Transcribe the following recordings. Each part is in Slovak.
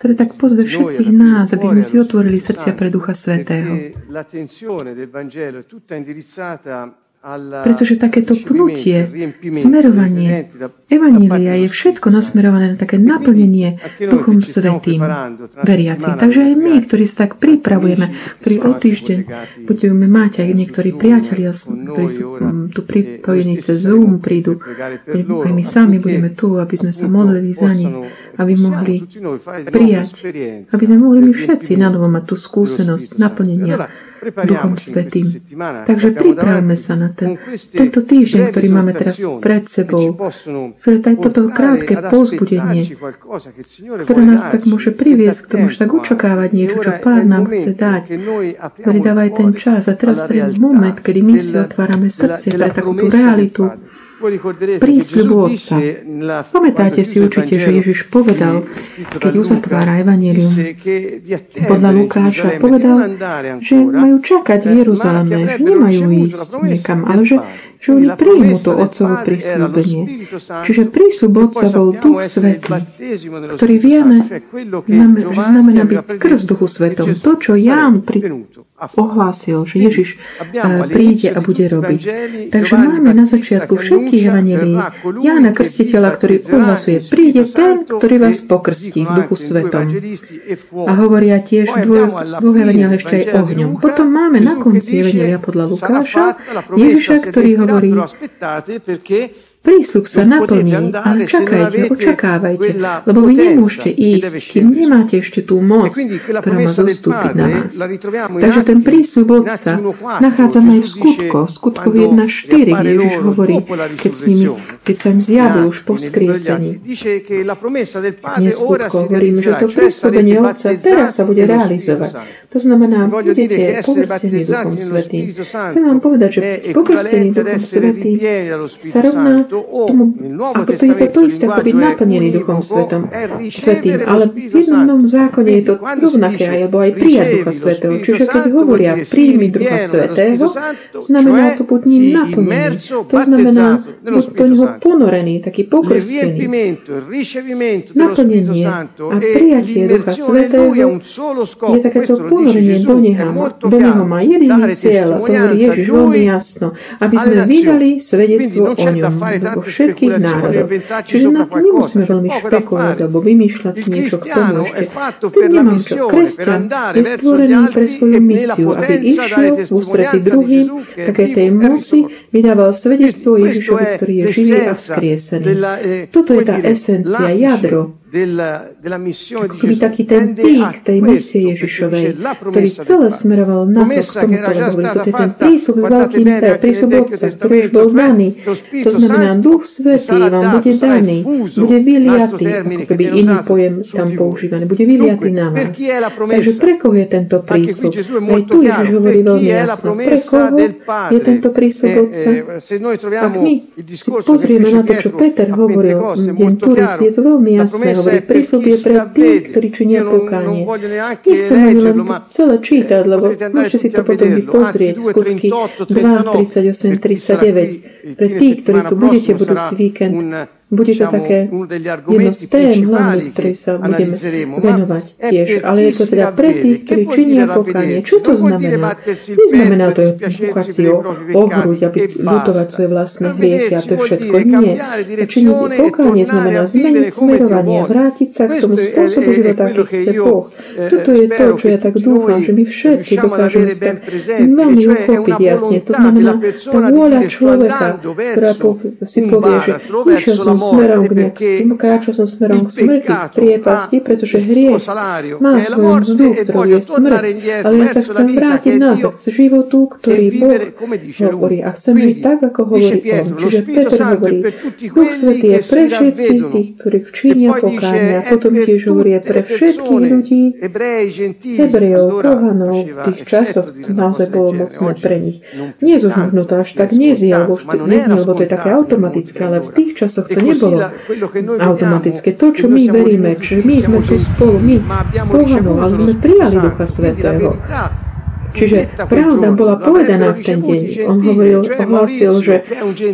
ktoré tak pozve všetkých nás, aby sme si otvorili srdcia pre Ducha Svetého. Pretože takéto pnutie, smerovanie Evanília je všetko nasmerované na také naplnení Duchom Svetým veriacich. Takže aj my, ktorí sa tak pripravujeme, ktorí o týždeň budeme mať aj niektorí priatelia, ktorí sú tu pripojení cez Zoom, prídu. Aj my sami budeme tu, aby sme sa modlili za nich, aby mohli prijať, aby sme mohli my všetci na novo mať tú skúsenosť naplnenia Duchom Svetým. Takže pripravme sa na ten, tento týždeň, ktorý máme teraz pred sebou. Chceli aj toto krátke povzbudenie, ktoré nás tak môže priviesť k tomu, že tak očakávať niečo, čo Pán nám chce dať. Aj ten čas. A teraz ten moment, kedy my si otvárame srdce pre takúto realitu, prísľub Otca. Pamätáte si určite, že Ježiš povedal, keď uzatvára Evangelium, podľa Lukáša povedal, že majú čakať v Jeruzaleme, že nemajú ísť niekam, ale že že oni príjmu to Otcovo prísľubenie. Čiže prísľub Otca bol Duch Svetý, ktorý vieme, že znamená byť krst Duchu Svetom. To, čo Ján pri, ohlásil, že Ježiš eh, príde a bude robiť. Takže máme na začiatku všetkých evanelí Jána Krstiteľa, ktorý ohlasuje, príde ten, ktorý vás pokrstí v Duchu Svetom. A hovoria tiež dvoch dvo evanel ešte aj ohňom. Potom máme na konci evanelia podľa Lukáša Ježiša, ktorý hovorí, prísľub sa naplní, ale čakajte, očakávajte, lebo vy nemôžete ísť, kým nemáte ešte tú moc, ktorá má zostúpiť na vás. Takže ten prísľub Otca nachádzame aj v skutkoch. V skutkoch 1.4, kde Ježiš hovorí, keď, s nimi, keď sa im zjavil už po vzkriesení. Nie skutkoch, hovoríme, že to prísľubenie Otca teraz sa bude realizovať. To znamená, budete pokrstení Duchom Svetým. Chcem vám povedať, že pokrstení Duchom Svetým sa rovná tomu, ako to je to to isté, ako byť naplnený Duchom Svetom, Svetým. Ale v jednom zákone je to rovnaké, alebo aj prijať Ducha Svetého. Čiže keď hovoria príjmi Ducha Svetého, znamená to buď ním naplnený. To znamená buď po neho ponorený, taký pokrstený. Naplnenie a prijatie Ducha Svetého je takéto ponorenie do neho, do neho má jediný cieľ, to hovorí Ježiš veľmi jasno, aby sme vydali svedectvo o ňom vo všetkých národoch. Čiže na to nemusíme veľmi špekulovať alebo vymýšľať si niečo k tomu ešte. S tým nemám čo. Kresťan je stvorený pre svoju misiu, aby išiel v ústretí druhým, také tej moci, vydával svedectvo Ježišovi, ktorý je živý a vzkriesený. Toto je tá esencia, jadro ako keby taký ten pík tej misie Ježišovej, ktorý celé smeroval na to, k tomu, ktoré hovorí. Toto je ten prísľub s veľkým P, prísľub Otca, ktorý už bol daný. To znamená, Duch Svetý vám bude daný, bude vyliatý, ako keby iný pojem tam používaný, bude vyliatý na vás. Takže pre koho je tento prísľub? Aj tu Ježiš hovorí veľmi jasno. Pre koho je tento prísľub Otca? Ak my si pozrieme na to, čo Peter hovoril, deň Turic, je to veľmi jasné hovorí, prísľub je pre tých, ktorí činia pokánie. Nechcem ani len to celé čítať, lebo môžete si to potom vypozrieť, skutky 2, 38, 39. Pre tých, ktorí tu budete budúci víkend, bude to také jedno z tém hlavných, ktorej sa budeme venovať tiež. Ale je to teda pre tých, ktorí činia pokánie. Čo to znamená? Neznamená to búchať si o, o hruď, aby lutovať svoje vlastné hriechy a to všetko. Nie. Činiť pokánie znamená zmeniť smerovanie, vrátiť sa k tomu spôsobu života, aký chce Boh. Toto je to, čo ja tak dúfam, že my všetci dokážeme si tak veľmi uchopiť jasne. To znamená, tá vôľa človeka, ktorá si povie, že išiel som smerom k nejakým, kráčal som smerom k smrti, priepasti, pretože hriech má svoju mzdu, ktorú je smrť, ale ja sa chcem vrátiť nazad k životu, ktorý Boh hovorí. A chcem žiť tak, ako hovorí On. Čiže Peter hovorí, Duch Svetý je pre všetkých tých, ktorí činia pokáňa. A potom tiež hovorí pre všetkých ľudí, Hebrejov, pohanov, v tých časoch to naozaj bolo mocné pre nich. Nie už možno to až tak nezie, lebo to je také automatické, ale v tých časoch to nebolo automatické. To, čo my veríme, že my sme tu spolu, my s pohanou, ale sme prijali Ducha Svetého. Čiže pravda bola povedaná v ten deň. On hovoril, ohlásil, že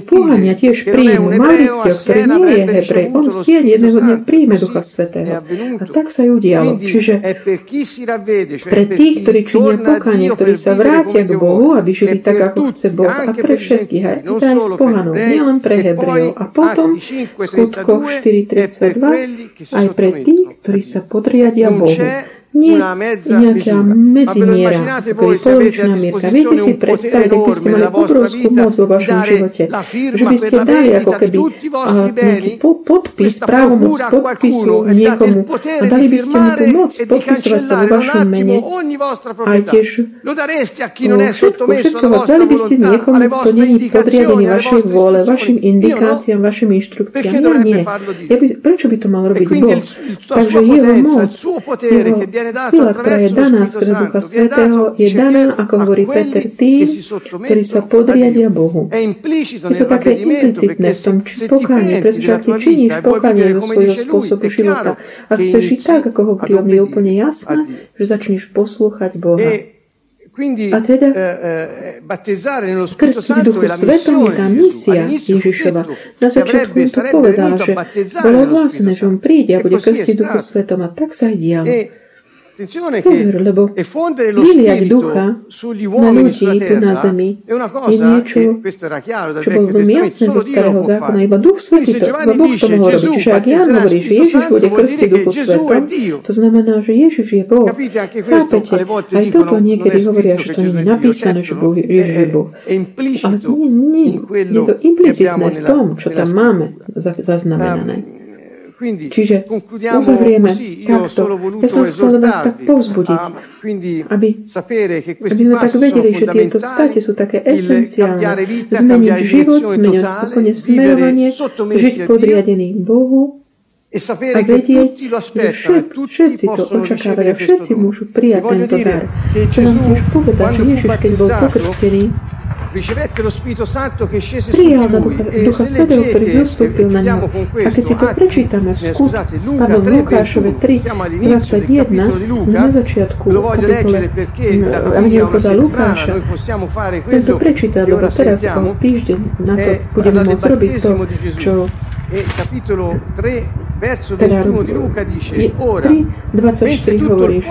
pohania tiež príjmu Malicio, ktorý nie je Hebrej. On sieň jedného dňa príjme Ducha Svetého. A tak sa ju dialo. Čiže pre tých, ktorí činia pokánie, ktorí sa vrátia k Bohu, aby žili tak, ako chce Boh, a pre všetkých, aj, aj z pohanov, nielen pre Hebrejov. A potom v skutkoch 4.32 aj pre tých, ktorí sa podriadia Bohu nie nejaká medzimiera, polovičná mierka. Viete si predstaviť, ak by ste mali obrovskú moc vo vašom živote, že by ste dali ako keby nejaký podpis, právomoc podpisu niekomu a dali by ste mu tú moc podpisovať sa vo vašom mene aj tiež všetko, všetko vás dali by ste niekomu, kto není podriadený vašej vôle, vašim indikáciám, vašim inštrukciám. Ja nie. Ja by, prečo by to mal robiť Boh? Takže jeho moc, jeho Sila, ktorá je daná skrze Ducha Svetého, je daná, ako hovorí Peter, tým, ktorí sa podriadia Bohu. Je to také implicitné v tom pokánie, pretože ak ty činíš pokánie do svojho spôsobu života, ak chceš žiť tak, ako hovorí on, je úplne jasné, že začneš poslúchať Boha. a teda krstiť v Duchu Svetom je tá misia Ježišova. Na začiatku to povedal, že bolo hlásené, že on príde a bude krstiť Duchu Svetom a tak sa aj dialo. Pozor, lebo vyliať ducha na ľudí tu na zemi je niečo, čo bolo veľmi jasné zo starého zákona. Iba Duch Svetý to, iba Boh to mohol robiť. Čiže ak Jan hovorí, že Ježiš bude krstiť Duchu Svetom, to znamená, že Ježiš je Boh. Chápete? Aj toto niekedy hovoria, že to nie je napísané, že Boh, Ježiš je Boh. Ale nie, nie, je to implicitné v tom, čo tam máme zaznamenané. Čiže uzavrieme takto. Ja som chcel vás tak povzbudiť, aby, aby sme tak vedeli, že tieto state sú také esenciálne. Zmeniť život, zmeniť úplne smerovanie, žiť podriadený Bohu a vedieť, že všet, všetci to očakávajú, všetci môžu prijať tento dar. Čo nám tiež povedať, že Ježiš, keď bol pokrstený, prijal na Ducha, Ducha Svetého, ktorý zostúpil na ňo. A keď si to prečítame v skut, pardon, Lukášove 3, 21, sme na začiatku kapitole Evangelium podľa Lukáša. Chcem to prečítať, lebo teraz o týždeň na to budeme môcť robiť to, čo capitolo 3 verso 21 di Luca dice ora 24 hovorí, že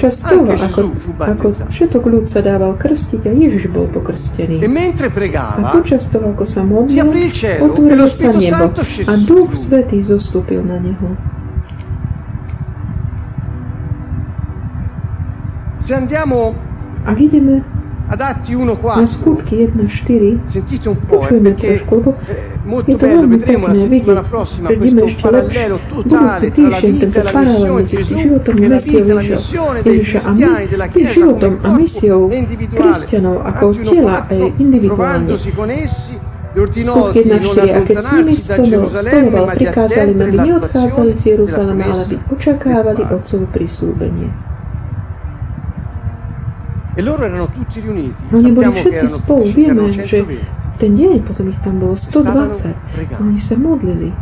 počas toho, ako, ako všetok ľud sa dával krstiť a Ježiš bol pokrstený. A počas toho, ako sa modlil, otvorilo sa nebo a Duch Svetý zostúpil na neho. Ak ideme Adatti 1.4. Na skutky 1.4 sentite un po', eh, perché trošku, lebo je to veľmi pekné vidieť, že ideme ešte lepšie. Budúci týždeň tento paralel medzi životom mesiou Ježiša a my, životom a misiou kresťanov ako tela individuálne. Skutky 1.4. A keď s nimi stoloval, prikázali, aby neodchádzali z Jeruzalema, ale aby očakávali Otcovo prisúbenie. Oni boli všetci spolu. Vieme, že ten deň potom ich tam bolo 120. A oni sa modlili.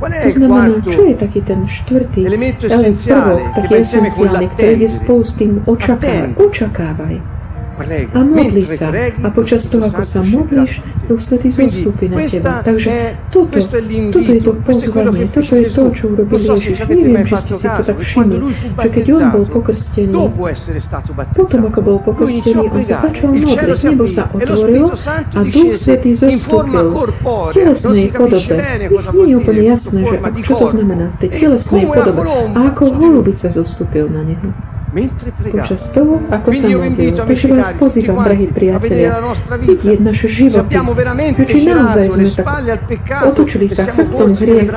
To znamená, čo je taký ten štvrtý prvok, taký esenciálny, ktorý je spolu s tým očakávaj. Očakávaj a modli sa. A počas toho, ako sa modlíš, Duch Svetý zostúpi na teba. Takže toto, toto je to pozvanie, toto je to, čo urobil Ježiš. Neviem, či ste si to tak všimli, že keď on bol pokrstený, potom ako bol pokrstený, on sa začal modliť, nebo sa otvorilo a Duch Svetý zostúpil v telesnej podobe. Nie je úplne jasné, že čo to znamená v tej telesnej podobe. A ako holubica zostúpil na neho počas toho, ako sa modlil. Takže vás pozývam, drahí priatelia, vidieť naše životy, že či naozaj sme tak otočili sa chrbtom hriechu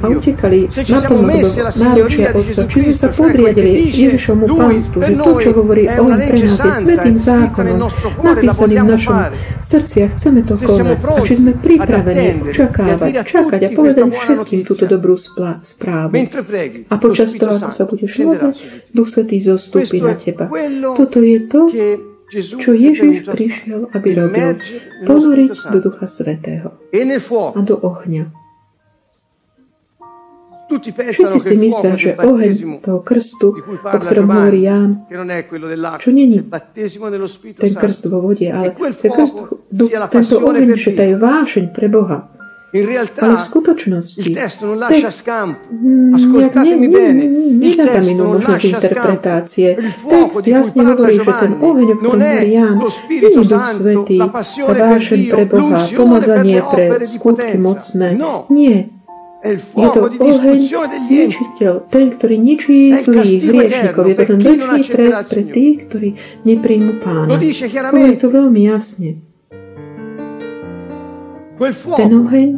a utekali naplno do náručia Otca, či sme sa podriadili Ježišomu pánstvu, že to, čo hovorí On pre nás, je svetým zákonom, napísaným v našom srdci a chceme to konať. A či sme pripravení očakávať, čakať a povedať všetkým túto dobrú správu. A počas toho, ako sa budeš modliť, Duch Svetý zo zostúpi na teba. Toto je to, čo Ježiš prišiel, aby robil. Ponoriť do Ducha Svetého e a do ohňa. Všetci si myslia, že oheň toho krstu, o ktorom hovorí Ján, čo není ten krst vo vode, ale ten krst, tento oheň, že to je vášeň pre Boha. Ale v skutočnosti text nejak ne, ne, nedáva mi možnosť interpretácie. Text jasne hovorí, že ten oheň, o ktorom hovorí Ján, nie je Duch Svetý, vášeň pre Boha, pomazanie pre skutky mocné. Nie, je to oheň ničiteľ, ten, ktorý ničí zlých hriešnikov. Je to ten väčší trest pre tých, ktorí nepríjmu pána. Hovorí to veľmi jasne. Ten oheň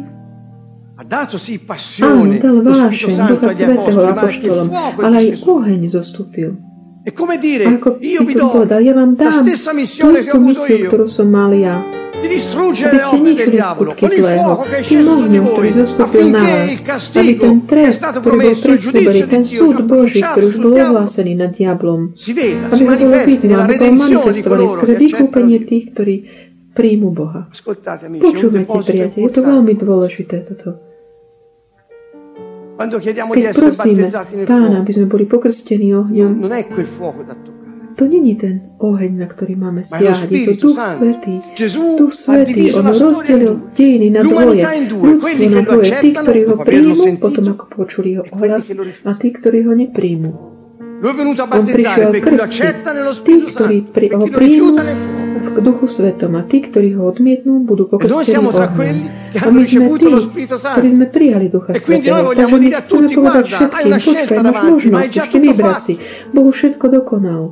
Áno, dal vášeň Ducha Svetého apoštolom, ale aj oheň zostúpil. Ako by to povedal, ja vám dám tú istú misiu, ktorú som mal ja aby ste ničili skutky zlého, tým ohňom, ktorý zostúpil na vás, aby ten trest, ktorý bol prislúbený, ten súd Boží, ktorý už bol ohlásený nad diablom, aby ho bolo vidieť, aby bol manifestovaný skrze vykúpenie tých, ktorí príjmu Boha. Počúvajte, priateľ, je to veľmi dôležité toto. Keď prosíme Pána, aby sme boli pokrstení ohňom, to není ten oheň, na ktorý máme siahať. Je to Duch Svetý. Duch Svetý, on rozdelil dejiny na dvoje. Ľudstvo na dvoje. Tí, ktorí ho príjmu, potom ako počuli jeho ohlas, a tí, ktorí ho nepríjmu. On prišiel krstiť tých, ktorí ho príjmu v Duchu Svetom a tí, ktorí ho odmietnú, budú pokrstení ohňom. A my sme tí, ktorí sme prijali Ducha e Svetého. Takže my chceme povedať všetkým, počkaj, máš možnosť ešte vybrať si. Bohu všetko dokonal.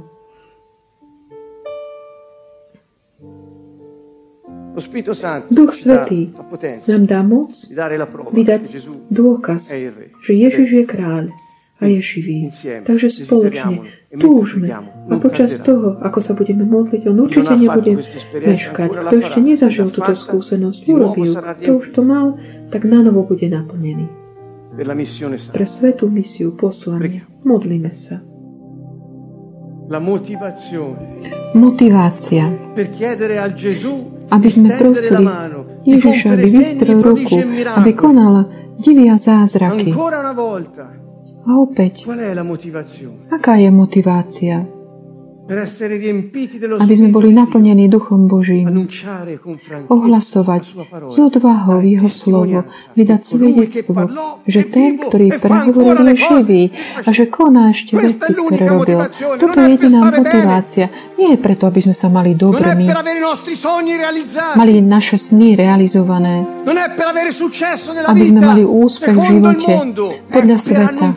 Duch Svetý nám dá moc vydať dôkaz, že Ježiš je kráľ a je živý. Takže spoločne túžme a počas toho, ako sa budeme modliť, on určite nebude meškať. Kto ešte nezažil túto skúsenosť, urobí ju. Kto už to mal, tak na novo bude naplnený. Pre svetú misiu poslanie. Modlíme sa. Motivácia. Aby sme prosili Ježiša, aby vystrel ruku, aby konal divia zázraky. A opäť, aká je motivácia? Aby sme boli naplnení Duchom Božím, ohlasovať z odvahou Jeho slovo, vydať svedectvo, že ten, ktorý prehovoril, je živý a že koná ešte veci, ktoré robil. Toto je jediná motivácia. Nie je preto, aby sme sa mali dobre my, mali naše sny realizované, aby sme mali úspech v živote. podľa sveta,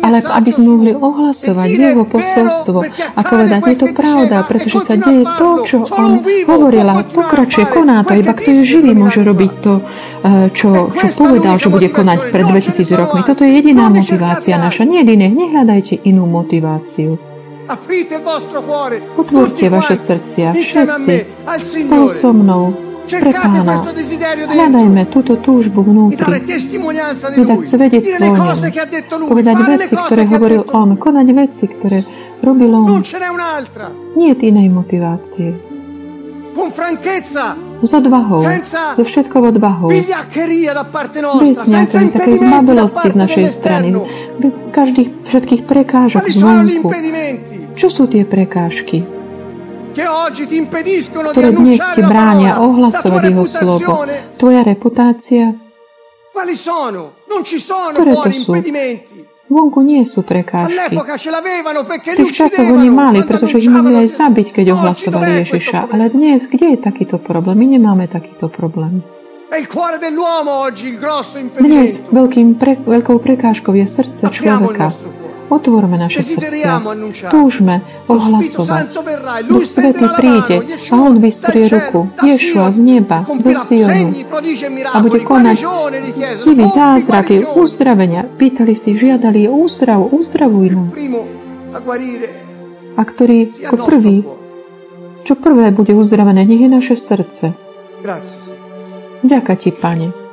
ale aby sme mohli ohlasovať Jeho posolstvo a povedať, je to pravda, pretože sa deje to, čo on hovoril a pokračuje, koná to. Iba kto je živý, môže robiť to, eh, čo, čo povedal, že bude konať pred 2000 rokmi. Toto je jediná motivácia naša. Nie jediné. Nehľadajte inú motiváciu. Otvorte vaše srdcia, všetci, spolu so mnou, pre Pána. Hľadajme túto túžbu vnútri. Vydať svedectvo o ňom. Povedať veci, ktoré hovoril on. Konať veci, ktoré robil on. Nie je inej motivácie. S odvahou, so všetkou odvahou. Bez nejakej takej zbabelosti z našej strany. Bez každých, všetkých prekážok zvonku. Čo sú tie prekážky? Ktoré dnes ti bránia ohlasovať jeho slovo. Tvoja reputácia? Ktoré to sú? Vonku nie sú prekážky. Tých časoch oni mali, pretože ich mohli aj zabiť, keď ohlasovali Ježiša. Ale dnes, kde je takýto problém? My nemáme takýto problém. Dnes veľkým pre, veľkou prekážkou je srdce človeka. Otvorme naše srdcia. Túžme ohlasovať. Duch Svetý príde a On vystrie ruku Ješua z neba do Sionu a bude konať divý zázraky, uzdravenia. Pýtali si, žiadali úzdravu, uzdravuj nás. A ktorý ako prvý, čo prvé bude uzdravené, nech je naše srdce. Ďaká ti, Pane.